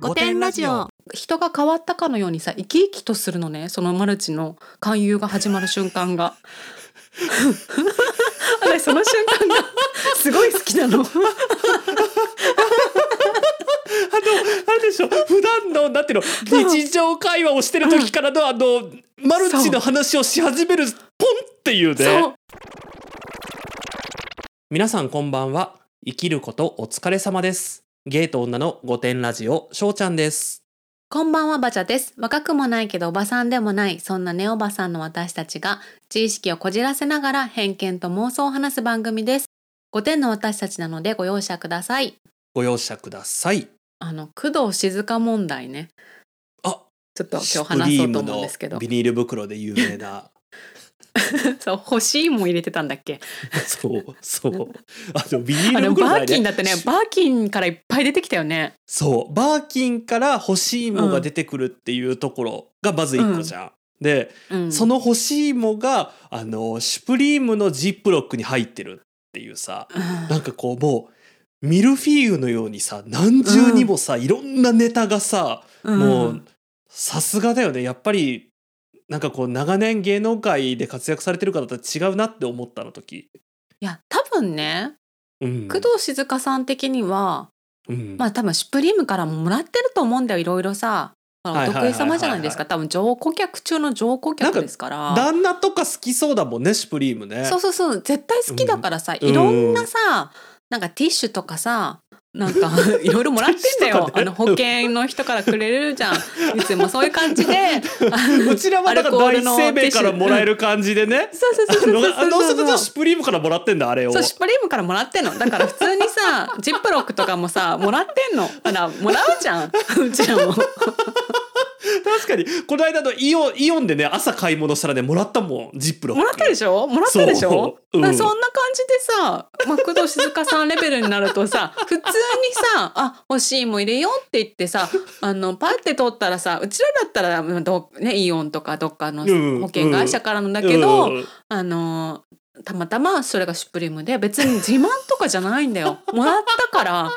五点ラジオ。人が変わったかのようにさ生き生きとするのね。そのマルチの勧誘が始まる瞬間が。私その瞬間が すごい好きなの。あのあれでしょ？普段のなんていうの？日常会話をしてる時からのあのマルチの話をし始めるポンっていうそねう。皆さんこんばんは。生きることお疲れ様ですゲイと女の御殿ラジオしょうちゃんです。こんばんはバチャです。若くもないけどおばさんでもないそんなネオバさんの私たちが知識をこじらせながら偏見と妄想を話す番組です。5点の私たちなのでご容赦ください。ご容赦ください。あの工藤静香問題ね。あちょっと今日話そうと思うんですけど。ビニール袋で有名な そう欲しいもん入れてたんだっけ？そうそう。あのビニール袋バーキンだってねしバーキンからいっぱい出てきたよね。そう。バーキンから欲しいもが出てくるっていうところがまず一個じゃん、でうん。その欲しいもがあのシュプリームのジップロックに入ってるっていうさうん。なんかこうもうミルフィーユのようにさ何重にもさ、いろんなネタがさ、もうさすがだよね。やっぱりなんかこう長年芸能界で活躍されてる方とは違うなって思ったの時、いや多分ねうん、工藤静香さん的にはうん。まあ多分シュプリームからももらってると思うんだよいろいろさ。お得意様じゃないですか。多分上顧客中の上顧客ですから。旦那とか好きそうだもんねシュプリームね。そうそうそう。絶対好きだからさ、うん。いろんなさなんかティッシュとかさなんか いろいろもらってんだよ、あの保険の人からくれるじゃん。いつもそういう感じでうちらはだから第一生命からもらえる感じでね。そうそうそうそうあのあのそう人たちシュプリームからもらってんだあれを。そうシュプリームからもらってんの。だから普通にさジップロックとかもさもらってんの。ほらもらうじゃん。うちらも 確かに。この間のイオンイオンでね朝買い物したらねもらったもんジップロック。もらったでしょ？もらったでしょ？そう。うん。そんな感じでさ、まあ、工藤静香さんレベルになるとさ 普通にさ「あ欲しいもん入れよう」って言ってさあのパッて取ったらさうちらだったらうんど、ね、イオンとかどっかのうん保険会社からのだけど、うん。あのたまたまそれがシュプリームで別に自慢とかじゃないんだよ。もらったから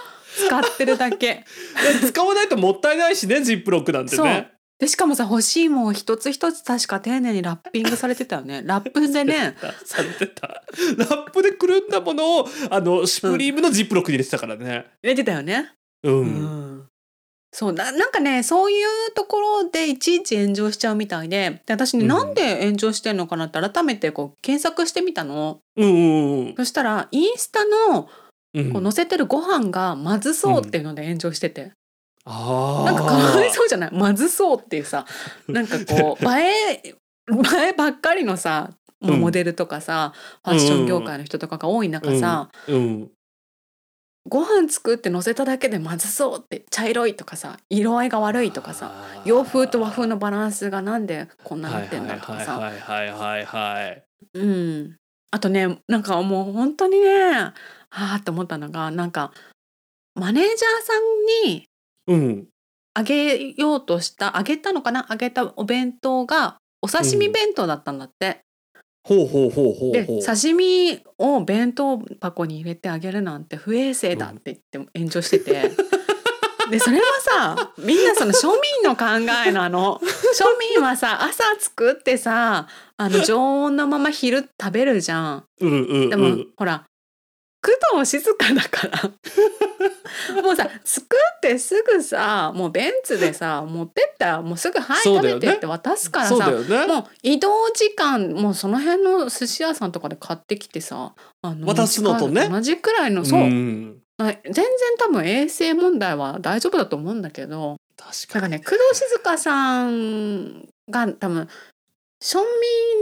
使ってるだけ。で使わないともったいないしねジップロックなんてね。でしかもさ欲しいもん一つ一つ確か丁寧にラッピングされてたよね。ラップでね。されてた。ラップでくるんだものをあのシュプリームのジップロックに入れてたからね。入れてたよね。うん。うん。そうななんかねそういうところでいちいち炎上しちゃうみたいで。で私ね、うん。なんで炎上してんのかなって改めてこう検索してみたの。うんうんうん。そしたらインスタのうん。こう載せてるご飯がまずそうっていうので炎上してて。なんかかわいそうじゃない？まずそうっていうさなんかこう 映え映えばっかりのさモデルとかさ、ファッション業界の人とかが多い中さ、うん。ご飯作って載せただけでまずそうって茶色いとかさ色合いが悪いとかさ洋風と和風のバランスがなんでこんなになってんだとかさ、はいはいはいはい。うん、あとねなんかもう本当にねはあって思ったのがなんかマネージャーさんにうん。あげようとしたあげたのかな？あげたお弁当がお刺身弁当だったんだって、ほうほうほうほうでほう。刺身を弁当箱に入れてあげるなんて不衛生だって言って炎上してて。でそれはさみんなその庶民の考えなの 庶民はさ朝作ってさあの常温のまま昼食べるじゃんうんうんうん。でも、ほら工藤静香だから もうさ作ってすぐさもうベンツでさ持ってったらもうすぐ「はい食べて」って渡すからさ、ね。もう移動時間もうその辺の寿司屋さんとかで買ってきてさあの渡すのとね同じくらいのそう、んはい全然多分衛生問題は大丈夫だと思うんだけど確かに。だからね工藤静香さんが多分庶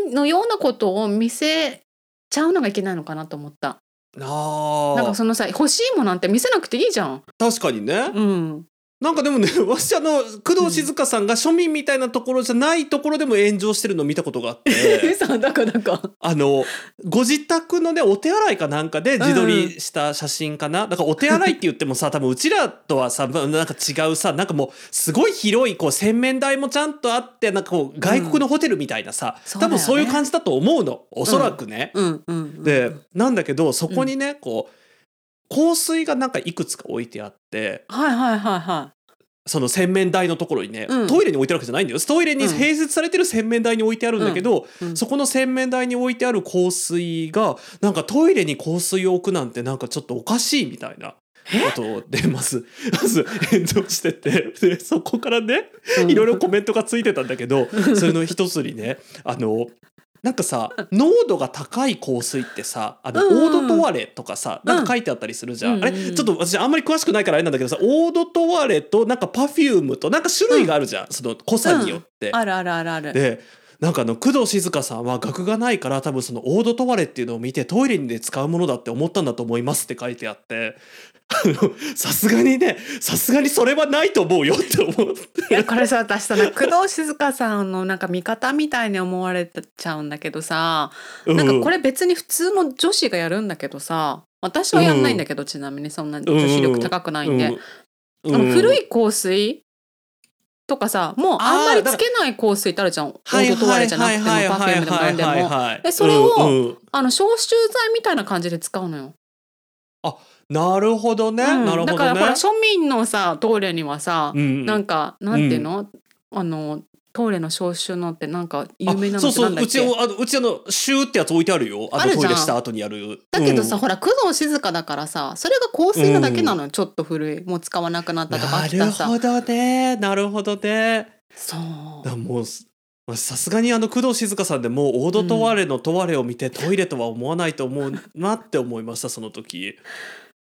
民のようなことを見せちゃうのがいけないのかなと思った。ああ。なんかそのさ欲しいものなんて見せなくていいじゃん。確かにね。うん。なんかでもね、私あの工藤静香さんが庶民みたいなところじゃないところでも炎上してるのを見たことがあって。さだからなんか。あのご自宅のねお手洗いかなんかで自撮りした写真かな、だからお手洗いって言ってもさ 多分うちらとはさまなんか違うさなんかもうすごい広いこう洗面台もちゃんとあってなんかこう外国のホテルみたいなさ、そうだよね多分そういう感じだと思うのおそらくね。うんうん、うん。でなんだけどそこにね、こう香水がなんかいくつか置いてあってはいはいはいはその洗面台のところにね、うん。トイレに置いてあるわけじゃないんだよ。トイレにうん。併設されてる洗面台に置いてあるんだけど、うんそこの洗面台に置いてある香水がなんかトイレに香水を置くなんてなんかちょっとおかしいみたいなことでまずまず炎上してて。でそこからねいろいろコメントがついてたんだけど それの一つにねあのなんかさ濃度が高い香水ってさあの、うんうんオードトワレとかさなんか書いてあったりするじゃん、うんあれちょっと私あんまり詳しくないからあれなんだけどさオードトワレとなんかパフュームとなんか種類があるじゃん、その濃さによって。あるあるあるある。でなんかあの工藤静香さんは学がないから多分そのオードトワレっていうのを見てトイレで使うものだって思ったんだと思いますって書いてあって さすがにねさすがにそれはないと思うよって思う。いやこれさ私さ工藤静香さんのなんか味方みたいに思われちゃうんだけどさなんかこれ別に普通の女子がやるんだけどさ私はやんないんだけど、ちなみにそんな女子力高くないんで、うんあの古いい香水とかさもうあんまりつけない香水ってあるじゃん。オードトワレじゃなくてもパフュームでもなんでもでそれをうんうんあの消臭剤みたいな感じで使うのよ。なるほどね、うん。なるほどね。だからほら庶民のさトイレにはさ、うん。なんかなんていうの、あのトイレの消臭のってなんか有名なのそうそう。うちあのうちあのシューってやつ置いてあるよ。ああるじゃん。のトイレした後にやる。だけどさ、うん。ほら工藤静香だからさそれが香水なだけなの。よ、ちょっと古い。もう使わなくなったとかなるほどね。なるほどね。そう。だもうすさすがにあの工藤静香さんでもうオードトワレのトワレを見てトイレとは思わないと思うなって思いましたその時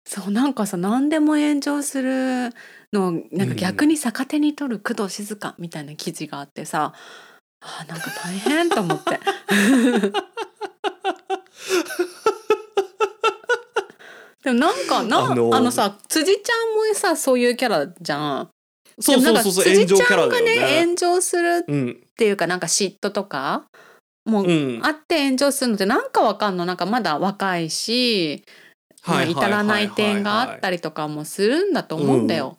そうなんかさ何でも炎上するのなんか逆に逆手に取る工藤静香みたいな記事があってさ、あーなんか大変と思って。でもなんかなああののさ辻ちゃんもさそういうキャラじゃん。そうそうそうそう辻ちゃんがねね炎上するうんっていうかなんか嫉妬とかもううんあって炎上するのってなんかわかんのなんかまだ若いし、まあ至らない点があったりとかもするんだと思うんだよ。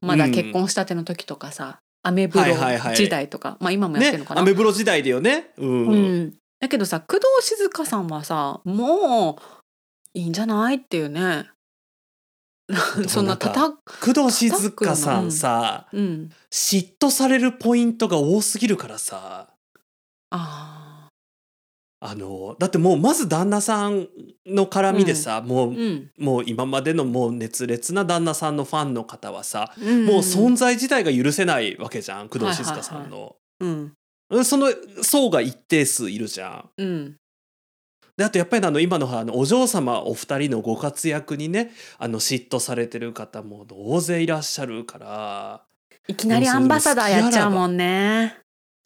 まだ結婚したての時とかさアメブロはいはいはい。時代とか、まあ今もやってるねのかな。アメブロ時代だよね。うん、うん、だけどさ工藤静香さんはさもういいんじゃないっていうね。そんなたた工藤静香さんさ、うん。嫉妬されるポイントが多すぎるからさ。ああのだってもうまず旦那さんの絡みでさ、もう、ーうん。もう今までのもう熱烈な旦那さんのファンの方はさ、うん。もう存在自体が許せないわけじゃん工藤静香さんの。うん。うん。その層が一定数いるじゃん。うん。であとやっぱりあの今のあのお嬢様お二人のご活躍にねあの嫉妬されてる方も大勢いらっしゃるから。いきなりアンバサダーやっちゃうもんね。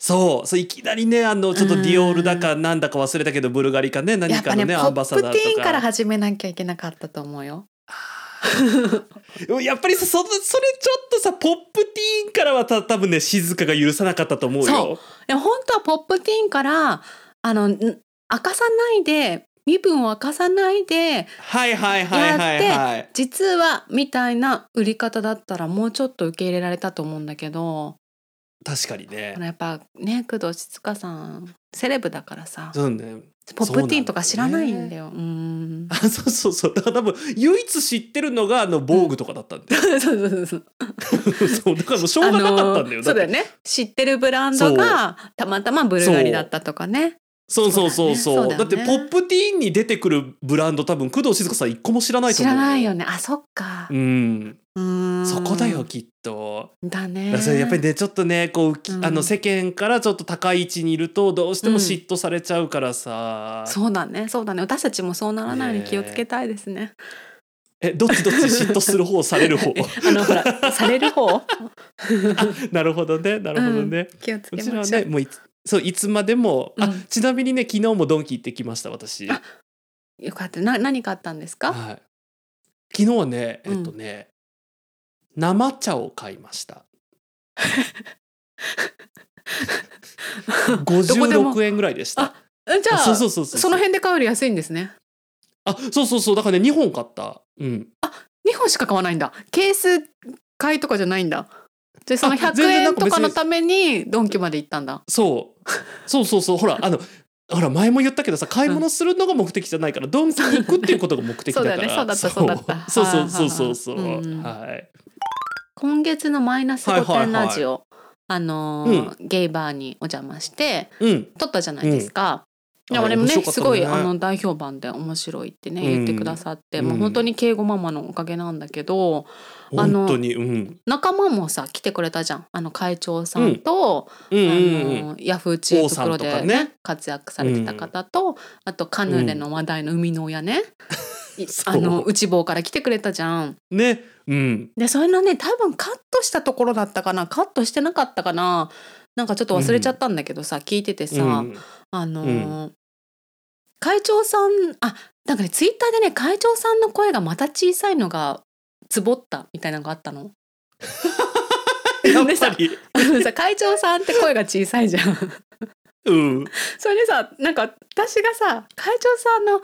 そうそういきなりねあのちょっとディオールだかなんだか忘れたけどブルガリかね何かのねアンバサダーとかティーンから始めなきゃいけなかったと思うよ。やっぱりさそそれちょっとさポップティーンからはた多分ね静かが許さなかったと思うそよ。でも本当はポップティーンからあのん明かさないで身分を明かさないではいはいはいはいはい。実はみたいな売り方だったらもうちょっと受け入れられたと思うんだけど確かにねやっぱね工藤静香さんセレブだからさそうね。ポップティーンとか知らないんだよ。うーんあそうそうそうだから多分唯一知ってるのがあの防具とかだったんだよ。そうそうそうそう。そうだからもうしょうがなかったんだよ。あのーそうだよね。知ってるブランドがたまたまブルガリだったとかね。そうそうそうそうだよねだってポップティーンに出てくるブランド多分工藤静香さん一個も知らないと知思うらないよね。あ、そっかう。んうーん。そこだよ。きっと。だねだやっぱりねちょっとねこう、きうんあの世間からちょっと高い位置にいるとどうしても嫉妬されちゃうからさ、そうだね。そうだね。私たちもそうならないように気をつけたいですね。えどっちどっち嫉妬する方される方？あのほらされる方？なるほどねなるほどね、気をつけましょう。ねもうそういつまでも、あうん。ちなみにね昨日もドンキ行ってきました私。あよかった。な何買ったんですか？はい。昨日はねうん。えっとね、生茶を買いました。どこでも56円ぐらいでした。あえじゃあそうそうそうそう。その辺で買うより安いんですね。あそうそうそう。だからね2本買った。うん。2本しか買わないんだ。ケース買いとかじゃないんだ。でそのあ100全然な円とかのためにドンキまで行ったんだ。そう。そうそうそう。ほらあのほら前も言ったけどさ買い物するのが目的じゃないから、ドンキに行くっていうことが目的だから。そうだよね。そうだったそう。だった。そうそうそうそう。そううんう。ん。はい。今月のマイナス5はいはいはい。点ラジオ、あのーゲイバーにお邪魔してうん。撮ったじゃないですか。であれ俺もねね。すごいあの大評判で面白いってねうん。言ってくださって、うん。もう本当に敬語ママのおかげなんだけどあのうん。仲間もさ来てくれたじゃん。あの会長さんと、うん。うんうんあのヤフー知恵袋でねかね。活躍されてた方と、あとカヌレの話題の生みの親ね、あの内房から来てくれたじゃん。ねうん。でそれのね多分カットしたところだったかな。カットしてなかったかな。なんかちょっと忘れちゃったんだけどさ、聞いててさ、うん。あのー会長さんあなんかねツイッターでね会長さんの声がまた小さいのがつぼったみたいなのがあったの。でささ会長さんって声が小さいじゃん。うんそれでさなんか私がさ会長さんの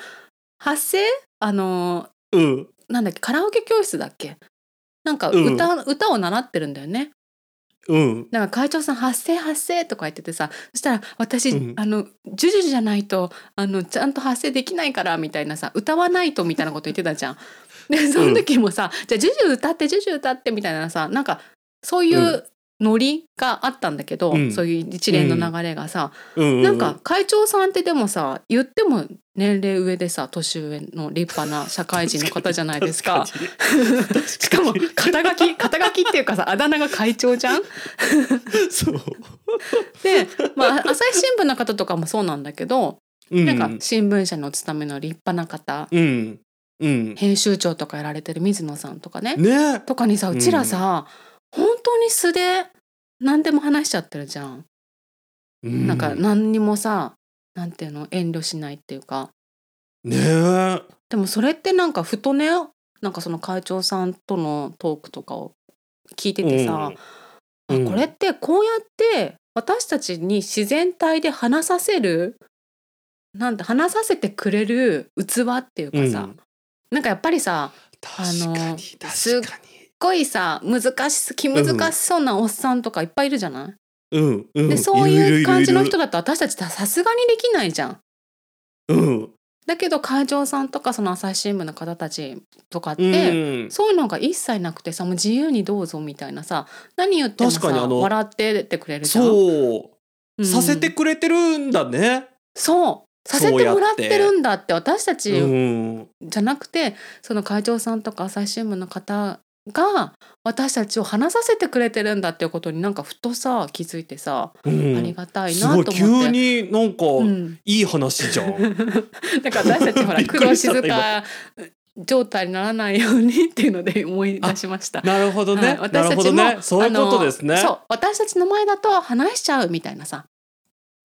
発声？あのうんーなんだっけカラオケ教室だっけ？なんかうん歌,、歌を習ってるんだよね。うん。だから会長さん発声発声とか言っててさそしたら私、うん。あのジュジュじゃないとあのちゃんと発声できないからみたいなさ歌わないとみたいなこと言ってたじゃん。でその時もさ、じゃあジュジュ歌ってジュジュ歌ってみたいなさなんかそういううノリがあったんだけど、うん。そういう一連の流れがさ、うん。なんか会長さんってでもさ言っても年齢上でさ年上の立派な社会人の方じゃないですか。しかも肩書き肩書きっていうかさあだ名が会長じゃん。そう。で、まあ、朝日新聞の方とかもそうなんだけど、うん。なんか新聞社にお勤めの立派な方、うん。うん。編集長とかやられてる水野さんとかね。ね。とかにさうちらさ、本当に素で何でも話しちゃってるじゃん。うん。なんか何にもさなんていうの遠慮しないっていうか。ねえ。でもそれってなんかふとねなんかその会長さんとのトークとかを聞いててさ、うん。あこれってこうやって私たちに自然体で話させるなんて話させてくれる器っていうかさ、うん。なんかやっぱりさ確かにす確かに。すっごいさ難し気難しそうなおっさんとかいっぱいいるじゃない、うんうん。でそういう感じの人だだと私たちさすがにできないじゃん。うん。だけど会長さんとかその朝日新聞の方たちとかっうて、ん。そういうのが一切なくてさもう自由にどうぞみたいなさ何言ってもさ笑っててくれるじゃん。そう。うん。させてくれてるんだね。そう。させてもらってるんだって私たちうん。じゃなくて、その会長さんとか朝日新聞の方が私たちを話させてくれてるんだっていうことになんかふとさ気づいてさ、うん。ありがたいなと思って。急になんかうん、いい話じゃん。だから私たちほら びっく工藤りした静香状態にならないようにっていうので思い出しました。なるほどね、はい私たちも、ね。そういうことですね。そう私たちの前だと話しちゃうみたいなさ。うん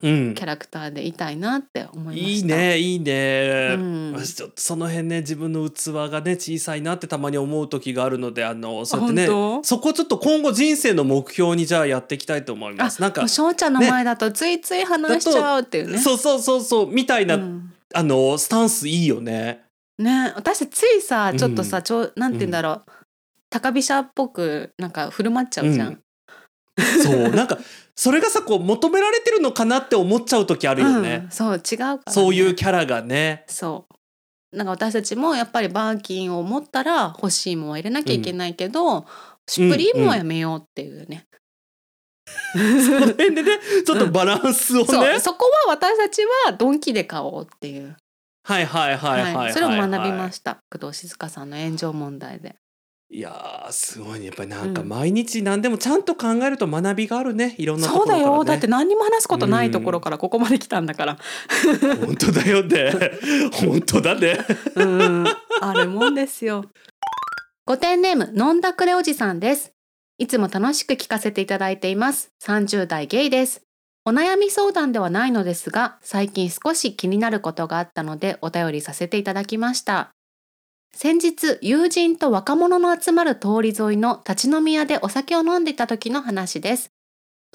キャラクターでいたいなって思いました。いいねいいね、うん。私ちょっとその辺ね自分の器がね小さいなってたまに思う時があるのであのそうやってねそこちょっと今後人生の目標にじゃあやっていきたいと思います。なんか翔ちゃんの前だとついつい話しちゃうっていうね。そうそうそうそうみたいな、うんあのスタンスいいよね。ね私ついさちょっとさ、うんちょなんて言うんだろう、高飛車っぽくなんか振る舞っちゃうじゃん。そうなんかそれがさこう求められてるのかなって思っちゃう時あるよね。うん、、そう違うから、ね、そういうキャラがね。そう。なんか私たちもやっぱりバーキンを持ったら欲しいもんは入れなきゃいけないけど、シュプリームはやめようっていうね、その辺でね ちょっとバランスをね、そこは私たちはドンキで買おうっていう、はいはいはいはいはい、それを学びましした。工藤静香さんの炎上問題で。いやーすごいねやっぱりなんかうん毎日何でもちゃんと考えると学びがあるねいろんなとそうころから、ね、だよだって何にも話すことないところからここまで来たんだから。本当だよね本当だねうん、あるもんですよ。ご点ネーム、飲んだくれおじさんです。いつも楽しく聞かせていただいています。30代ゲイです。お悩み相談ではないのですが、最近少し気になることがあったのでお便りさせていただきました。先日、友人と若者の集まる通り沿いの立ち飲み屋でお酒を飲んでいた時の話です。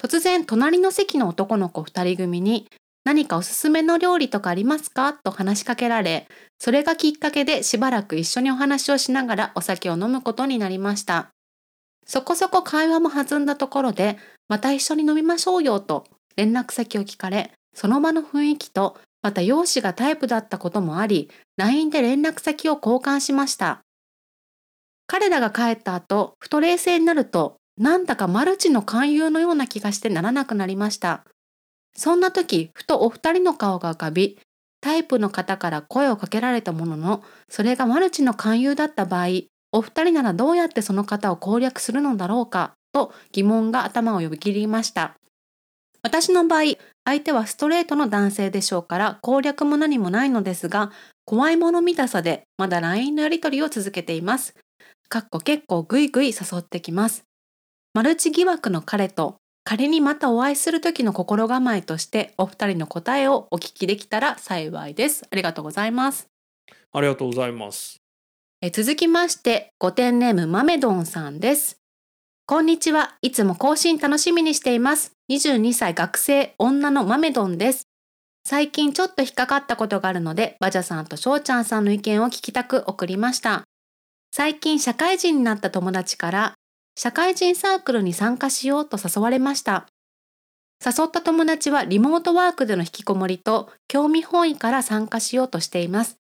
突然、隣の席の男の子2人組に、何かおすすめの料理とかありますか？と話しかけられ、それがきっかけでしばらく一緒にお話をしながらお酒を飲むことになりました。そこそこ会話も弾んだところで、また一緒に飲みましょうよと連絡先を聞かれ、その場の雰囲気とまた容姿がタイプだったこともあり、LINE で連絡先を交換しました。彼らが帰った後、ふと冷静になると、なんだかマルチの勧誘のような気がしてならなくなりました。そんな時、ふとお二人の顔が浮かび、タイプの方から声をかけられたものの、それがマルチの勧誘だった場合、お二人ならどうやってその方を攻略するのだろうか、と疑問が頭を呼び切りました。私の場合、相手はストレートの男性でしょうから攻略も何もないのですが、怖いもの見たさでまだ LINE のやり取りを続けています。かっこ結構グイグイ誘ってきます。マルチ疑惑の彼と仮にまたお会いする時の心構えとしてお二人の答えをお聞きできたら幸いです。ありがとうございます。ありがとうございます。え続きまして、ご点ネームマメドンさんです。こんにちは。いつも更新楽しみにしています。22歳学生女のマメドンです。最近ちょっと引っかかったことがあるので、バジャさんとしょうちゃんさんの意見を聞きたく送りました。最近社会人になった友達から、社会人サークルに参加しようと誘われました。誘った友達はリモートワークでの引きこもりと興味本位から参加しようとしています。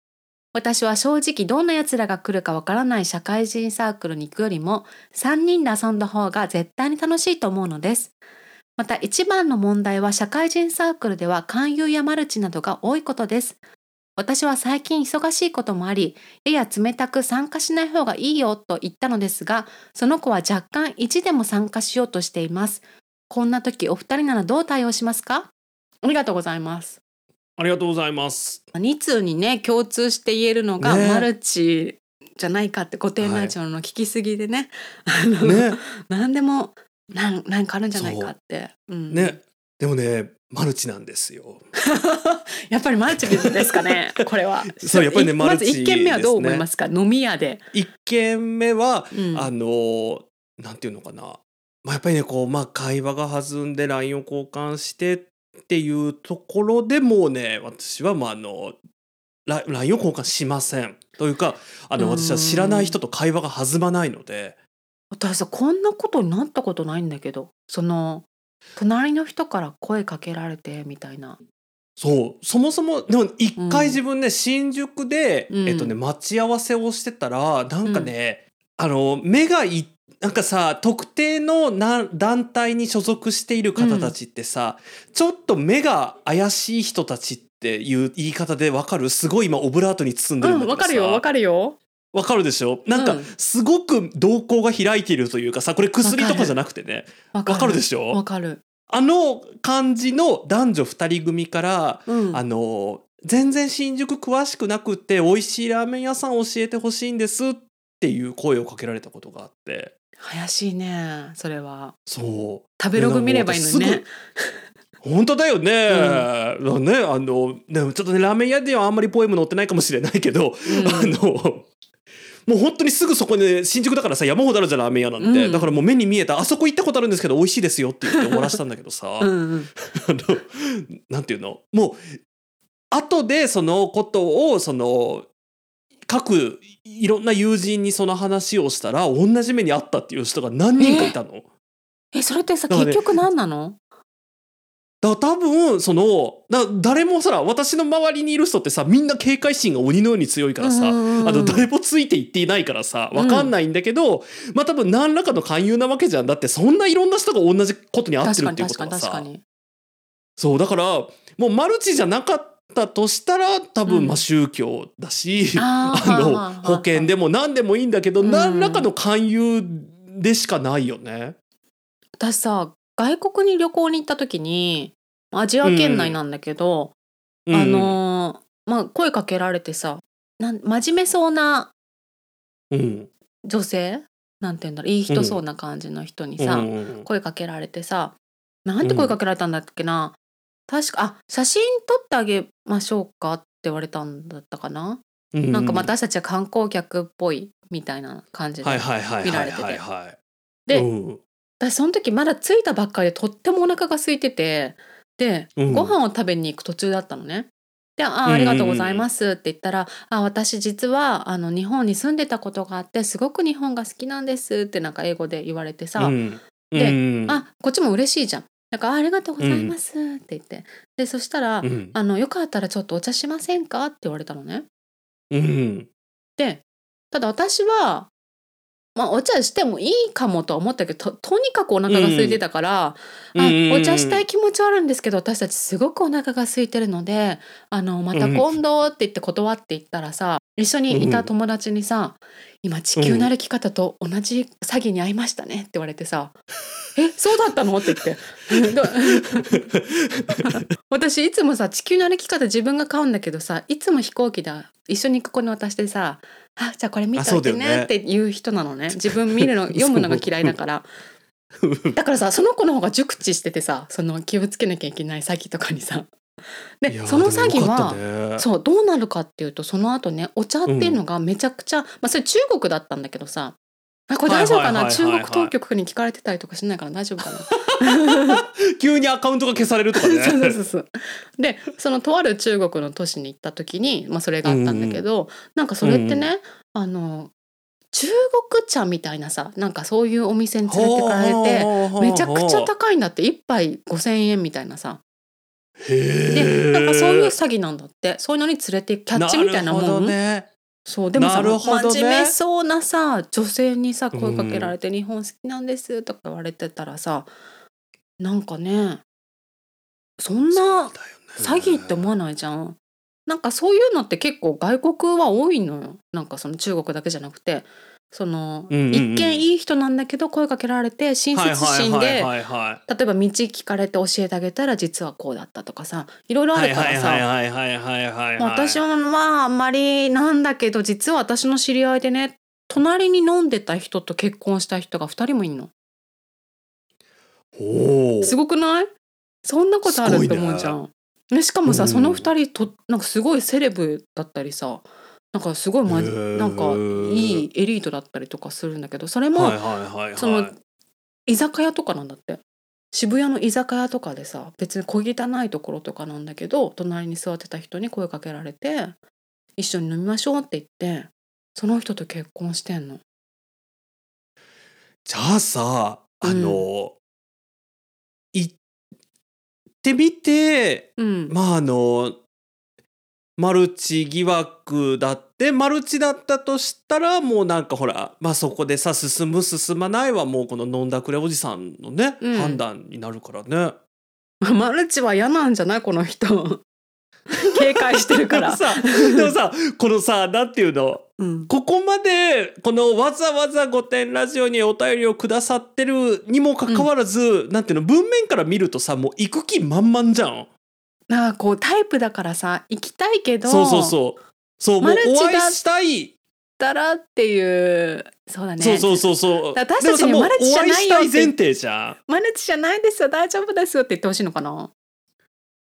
私は正直どんな奴らが来るかわからない社会人サークルに行くよりも3人で遊んだ方が絶対に楽しいと思うのです。また一番の問題は社会人サークルでは勧誘やマルチなどが多いことです。私は最近忙しいこともあり、やや冷たく参加しない方がいいよと言ったのですが、その子は若干意地でも参加しようとしています。こんな時お二人ならどう対応しますか？ありがとうございます。ありがとうございます。2通にね共通して言えるのが、ねマルチじゃないかって古典ラジオの聞きすぎでね、あのね、何でもなんなんかあるんじゃないかって、う。ん、ね、でもね、マルチなんですよ。やっぱりマルチですかね これは。そうやっぱりねいマルチまず1軒目はどう思いますか？飲み屋で、一件目は、うん。あの、なんていうのかな。まあ、やっぱりね、こう、まあ、会話が弾んで LINE を交換してっていうところでもうね、私は、まあ、あの、ラ LINE を交換しません。というか、あの、うん。私は知らない人と会話が弾まないので、私さこんなことになったことないんだけど。その隣の人から声かけられてみたいな。そう。そもそもでも一うん。回自分ね、新宿で、うん。えっとね待ち合わせをしてたらなんかね、あの目がいなんかさ特定のな団体に所属している方たちってさ、ちょっと目が怪しい人たちっていう言い方でわかるすごい今オブラートに包ん。でるんだけどさうんわかるよわかるよわかるでしょ？なんかうん。すごく瞳孔が開いているというかさこれ薬とかじゃなくてね。わわかるでしょ？わかる、あの感じの男女二人組からうん、あの全然新宿詳しくなくって美味しいラーメン屋さん教えてほしいんですっていう声をかけられたことがあって。怪しいねそれは。そう。食べログ見ればいいのにね。本当だよね、ねあのねちょっとねラーメン屋ではあんまりポエム載ってないかもしれないけど、うん。あのもう本当にすぐそこに新宿だからさ山ほどあるじゃんラーメン屋なんて、うん。だからもう目に見えたあそこ行ったことあるんですけど美味しいですよって言って終わらしたんだけどさ、うん。う んあのなんていうの？もう後でそのことをその各いろんな友人にその話をしたら同じ目にあったっていう人が何人かいたの。えそれってさね結局何なの？だから多分そのだ誰もさ私の周りにいる人ってさみんな警戒心が鬼のように強いからさ、うんうんうん。あの誰もついていっていないからさわかんないんだけど、まあ多分何らかの勧誘なわけじゃん。だってそんないろんな人が同じことに合ってるっていうことはさ。そうだからもうマルチじゃなかったとしたら多うん。分まあ宗教だし、ああのー保険でも何でもいいんだけど、うん。何らかの勧誘でしかないよね。私さ外国に旅行に行った時にアジア圏内なんだけど、うん。あのーまあ声かけられてさなん真面目そうなうん。女性なんて言うんだろういい人そうな感じの人にさ、うん。声かけられてさなんて声かけられたんだっけな、確かあ写真撮ってあげましょうかって言われたんだったかな、うんなんか私たちは観光客っぽいみたいな感じで、見られてて。でうん私その時まだ着いたばっかりでとってもお腹が空いててで、うん。ご飯を食べに行く途中だったのね。で「あありがとうございます」って言ったら「あ私実はあの日本に住んでたことがあってすごく日本が好きなんです」ってなんか英語で言われてさ「うん。でうんあこっちも嬉しいじゃん」なんかあ「ありがとうございます」って言って。でそしたら、うん。あの「よかったらちょっとお茶しませんか?」って言われたのね。うん。でただ私はまあお茶してもいいかもとは思ったけどととにかくお腹が空いてたから、あうんうんうん。お茶したい気持ちはあるんですけど私たちすごくお腹が空いてるのであのまた今度って言って断って言ったらさ一緒にいた友達にさ「今地球の歩き方と同じ詐欺に遭いましたね」って言われてさ「えそうだったの?」って言って。ど 私いつもさ地球の歩き方自分が買うんだけどさいつも飛行機で一緒にここに渡してさ「あじゃあこれ見あといてね」って言う人なのね。自分見るの読むのが嫌いだから。だからさその子の方が熟知しててさその気をつけなきゃいけない詐欺とかにさ。でその詐欺はね。そうどうなるかっていうとその後ねお茶っていうのがめちゃくちゃ、まあそれ中国だったんだけどさ。あこれ大丈夫かな？中国当局に聞かれてたりとかしないから大丈夫かな？急にアカウントが消されるとかね。そうそうそうでそのとある中国の都市に行った時に、まあ、それがあったんだけど、なんかそれってね、あの中国茶みたいなさなんかそういうお店に連れてかれてめちゃくちゃ高いんだって。1杯5,000円みたいなさでなんかそういう詐欺なんだって。そういうのに連れてキャッチみたいなもん、ね。そうでもさ、ね。真面目そうなさ女性にさ声かけられて「日本好きなんです」とか言われてたらさなんかねそんな詐欺って思わないじゃん。なんかそういうのって結構外国は多いのよ。なんかその中国だけじゃなくてその、うんうんうん。一見いい人なんだけど声かけられて親切心で、例えば道聞かれて教えてあげたら実はこうだったとかさいろいろあはいるからさ、私はまああんまりなんだけど実は私の知り合いでね隣に飲んでた人と結婚した人が2人もいんの。すごくない？そんなことあるって思うじゃん。ね。しかもさ、うん。その2人となんかすごいセレブだったりさなんかすごい、ま、なんかいいエリートだったりとかするんだけどそれも、その居酒屋とかなんだって。渋谷の居酒屋とかでさ別に小汚いところとかなんだけど隣に座ってた人に声かけられて一緒に飲みましょうって言ってその人と結婚してんの。じゃあさあの、行ってみてうん、まああのマルチ疑惑だってマルチだったとしたらもうなんかほらまあそこでさ進む進まないはもうこの飲んだくれおじさんのね、うん判断になるからね。マルチは嫌なんじゃないこの人 警戒してるから。さでもさこのさなんていうの？うんここまでこのわざわざ「御殿ラジオ」にお便りをくださってるにもかかわらず、なんていうの？文面から見るとさもう行く気満々じゃん。なんかこうタイプだからさ行きたいけどそうそうそう。そうもうマルチ会いしたい。たらっていうそうだねそうそうそうそう。私たちにマルチじゃないよ前提じゃん。マルチじゃないですよ大丈夫ですよって言ってほしいのかな？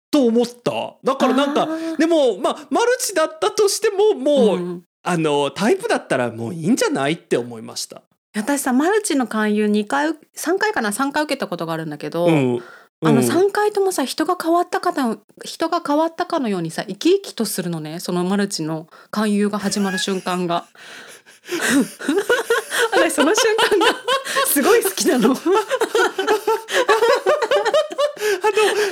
と思った。だからなんかでもまあマルチだったとしてももう、んあのタイプだったらもういいんじゃないって思いました。私さマルチの勧誘2回3回かな？3回受けたことがあるんだけど、うん。あのうん3回ともさ人が変わったかの人が変わったかのようにさ生き生きとするのね。そのマルチの勧誘が始まる瞬間が。私その瞬間が すごい好きなの。あの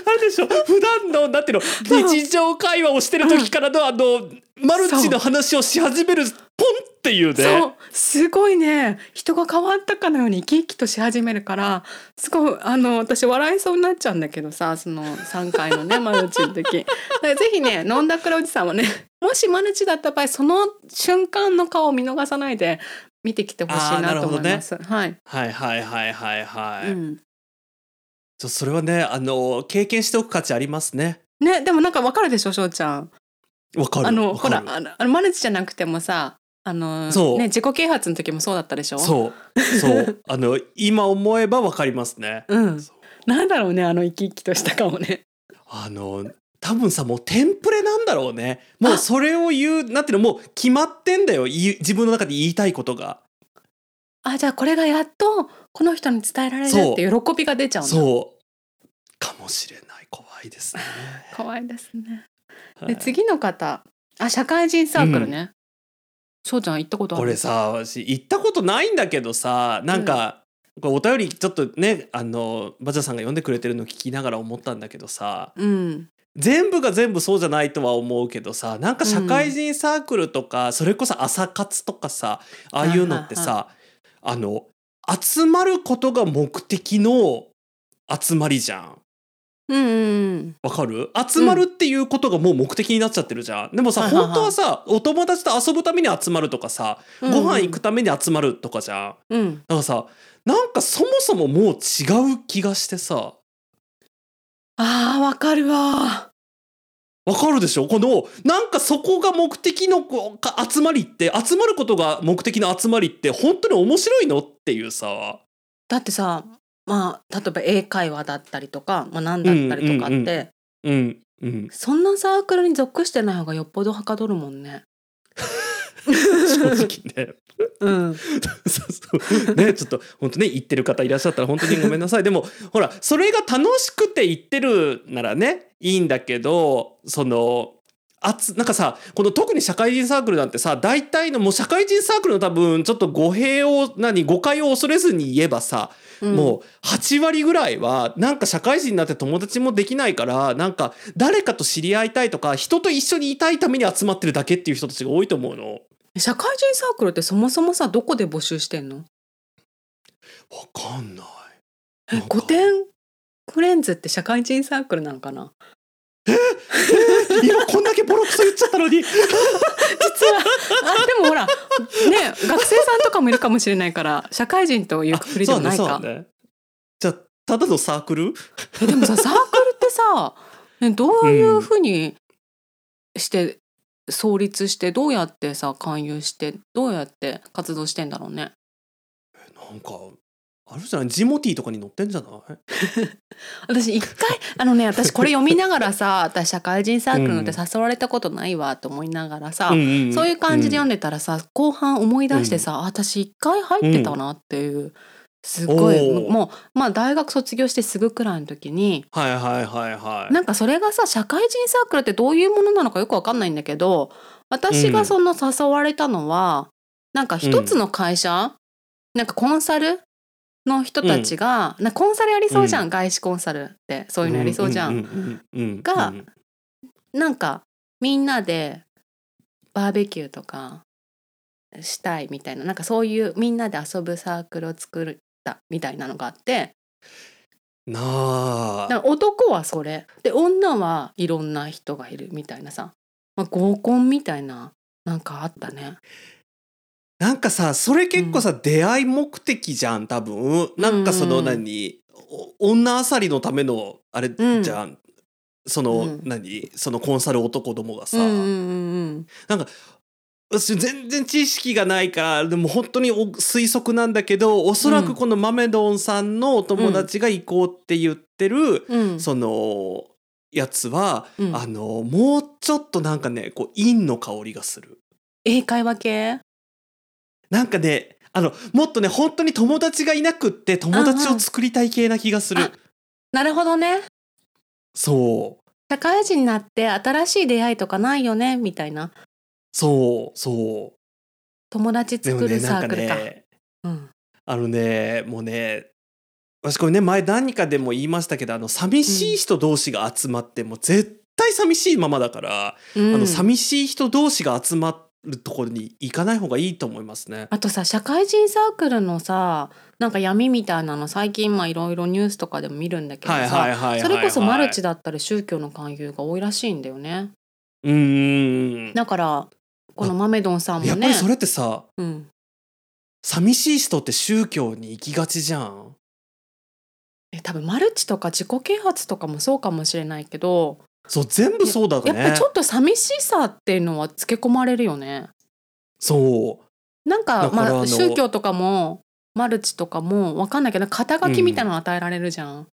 あれでしょ？普段のなんていうの？日常会話をしてる時からのあのマルチの話をし始めるっていうねそう。すごいね。人が変わったかのように生き生きとし始めるからすごいあの私笑いそうになっちゃうんだけどさその3回のね マルチの時。ぜひね飲んだくらおじさんはねもしマルチだった場合その瞬間の顔を見逃さないで見てきてほしいなと思います。はい、はいはいはいはいはい、うん。それはねあの経験しておく価値ありますね。ねでもなんかわかるでしょ翔ちゃん。わかる。あのほらるあのあのマルチじゃなくてもさあのそう。ね自己啓発の時もそうだったでしょ？そう。そう。あの今思えばわかりますね。うん。なんだろうねあの生き生きとした顔ね。あの多分さもうテンプレなんだろうね。もうあ。それを言うなんていうのもう決まってんだよ。自分の中で言いたいことが。あじゃあこれがやっとこの人に伝えられるって喜びが出ちゃうんだ。そう。かもしれない。怖いですね。怖いですね。はい。で次の方。あ社会人サークルね。翔、ちゃん行ったことある？俺さ私行ったことないんだけどさなんか、これお便りちょっとねあのバジャさんが読んでくれてるの聞きながら思ったんだけどさうん全部が全部そうじゃないとは思うけどさなんか社会人サークルとか、それこそ朝活とかさああいうのってさ、あの集まることが目的の集まりじゃん。うんうんわかる？集まるっていうことがもう目的になっちゃってるじゃん。でもさ、はいはいはい。本当はさ、お友達と遊ぶために集まるとかさ、うんご飯行くために集まるとかじゃん。うん。うんだからさ、なんかそもそももう違う気がしてさ、あーわかるわ。わかるでしょ？この、なんかそこが目的の集まりって、集まることが目的の集まりって本当に面白いの？っていうさ。だってさまあ例えば英会話だったりとか、まあ、何だったりとかって、うんうん。そんなサークルに属してない方がよっぽどはかどるもんね。正直ね。うん、そうそうねちょっと本当ね言ってる方いらっしゃったら本当にごめんなさいでもほらそれが楽しくて言ってるならねいいんだけどそのあつなんかさこの特に社会人サークルなんてさ大体のもう社会人サークルの多分ちょっと語弊を何誤解を恐れずに言えばさ、うん、もう8割ぐらいはなんか社会人になって友達もできないからなんか誰かと知り合いたいとか人と一緒にいたいために集まってるだけっていう人たちが多いと思うの。社会人サークルってそもそもさどこで募集してんの？わかんない。古典？フレンズって社会人サークルなのかな？今こんだけボロクソ言っちゃったのに。実は。あでもほらね学生さんとかもいるかもしれないから社会人というくくりではないか、ね。じゃあただのサークル？えでもさサークルってさねどういうふうにして創立してどうやってさ勧誘してどうやって活動してんだろうね。なんかあるじゃない？ジモティーとかに載ってんじゃない？私一回あのね私これ読みながらさ 私社会人サークルなんて誘われたことないわと思いながらさ、んそういう感じで読んんでたらさ、後半思い出してさ、あ私一回入ってたなっていう、すごいもうまあ大学卒業してすぐくらいの時にはいはいはいはい。なんかそれがさ社会人サークルってどういうものなのかよくわかんないんだけど私がその誘われたのは、なんか一つの会社、なんかコンサルの人たちが、なコンサルやりそうじゃん、外資コンサルって。そういうのやりそうじゃん。がうんなんかみんなでバーベキューとかしたいみたいな。なんかそういうみんなで遊ぶサークルを作ったみたいなのがあって。なあ。だから男はそれ。で女はいろんな人がいるみたいなさ、まあ、合コンみたいななんかあったね。なんかさそれ結構さ、出会い目的じゃん多分。なんかそのうん女あさりのためのあれうん。じゃん、その、うん。何？そのコンサル男どもがさ、うんうんうん私全然知識がないからでも本当にお推測なんだけどおそらくこのマメドンさんのお友達が行こうって言ってる、うん。うん。そのやつは、うん。あのもうちょっとなんかねこう陰の香りがする。英会話系？なんかねあのもっとね本当に友達がいなくって友達を作りたい系な気がする。あなるほどね。そう。社会人になって新しい出会いとかないよね？みたいな。そうそう。友達作るサークルか。ねうん。あのねもうね私これね前何かでも言いましたけどあの寂しい人同士が集まっても絶対寂しいままだから、うん。あの寂しい人同士が集まるところに行かない方がいいと思いますね。あとさ社会人サークルのさなんか闇みたいなの最近まあいろいろニュースとかでも見るんだけどさ、それこそマルチだったり宗教の勧誘が多いらしいんだよねうーん。だからこのマメドンさんもねやっぱりそれってさうん、寂しい人って宗教に行きがちじゃん。え多分マルチとか自己啓発とかもそうかもしれないけどそう全部そうだね。やっぱりちょっと寂しさっていうのはつけ込まれるよね。そう。なんかまあ宗教とかもマルチとかもわかんないけど肩書きみたいなの与えられるじゃん、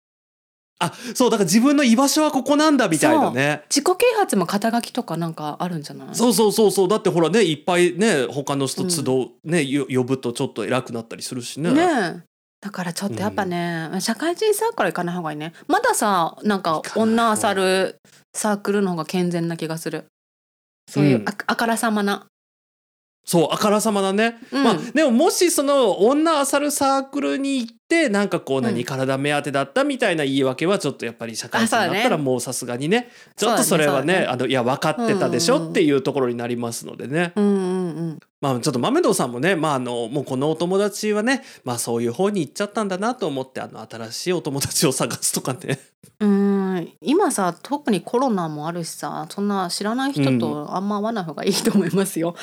あそうだから自分の居場所はここなんだみたいなね。自己啓発も肩書きとかなんかあるんじゃない？そうそうそうそう。だってほらねいっぱいね他の人集う、ねよ呼ぶとちょっと偉くなったりするしね。ねえだからちょっとやっぱね、社会人サークル行かない方がいいね。まださなんか女あさるサークルの方が健全な気がする。そういううん。あ,、あからさまな、そうあからさまだね、うん。まあでももしその女あさるサークルに行っってなんかこう何、うん。体目当てだったみたいな言い訳はちょっとやっぱり社会人になったらもうさすがにね。ちょっとそれはねあのいや分かってたでしょっていうところになりますのでね。うんうんうん。まあちょっと豆堂さんもね、まああの、もうこのお友達はね、まあそういう方に行っちゃったんだなと思って、あの、新しいお友達を探すとかね。うーん今さ特にコロナもあるしさそんな知らない人とあんま会わない方がいいと思いますよ。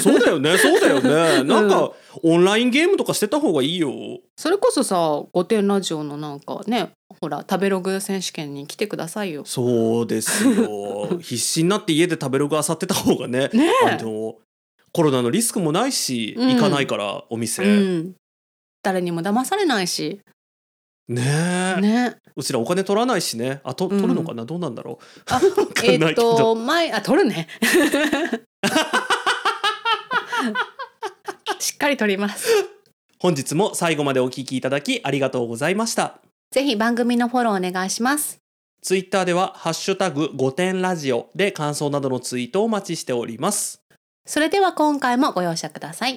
そうだよね、そうだよね。なんか、オンラインゲームとかしてた方がいいよ。それこそさ「御殿ラジオ」のなんかねほら食べログ選手権に来てくださいよ。そうですよ。必死になって家で食べログ漁ってた方がね、ねえあの、コロナのリスクもないし、うん行かないから、お店。うん、誰にも騙されないしねえ。ね。うちらお金取らないしね。あ、と、うん。取るのかな、どうなんだろあ かんえっと前あ取るね。しっかり取ります。う。本日も最後までお聞きいただきありがとうございました。ぜひ番組のフォローお願いします。ツイッターでは、ハッシュタグ5点ラジオで感想などのツイートをお待ちしております。それでは今回もご容赦ください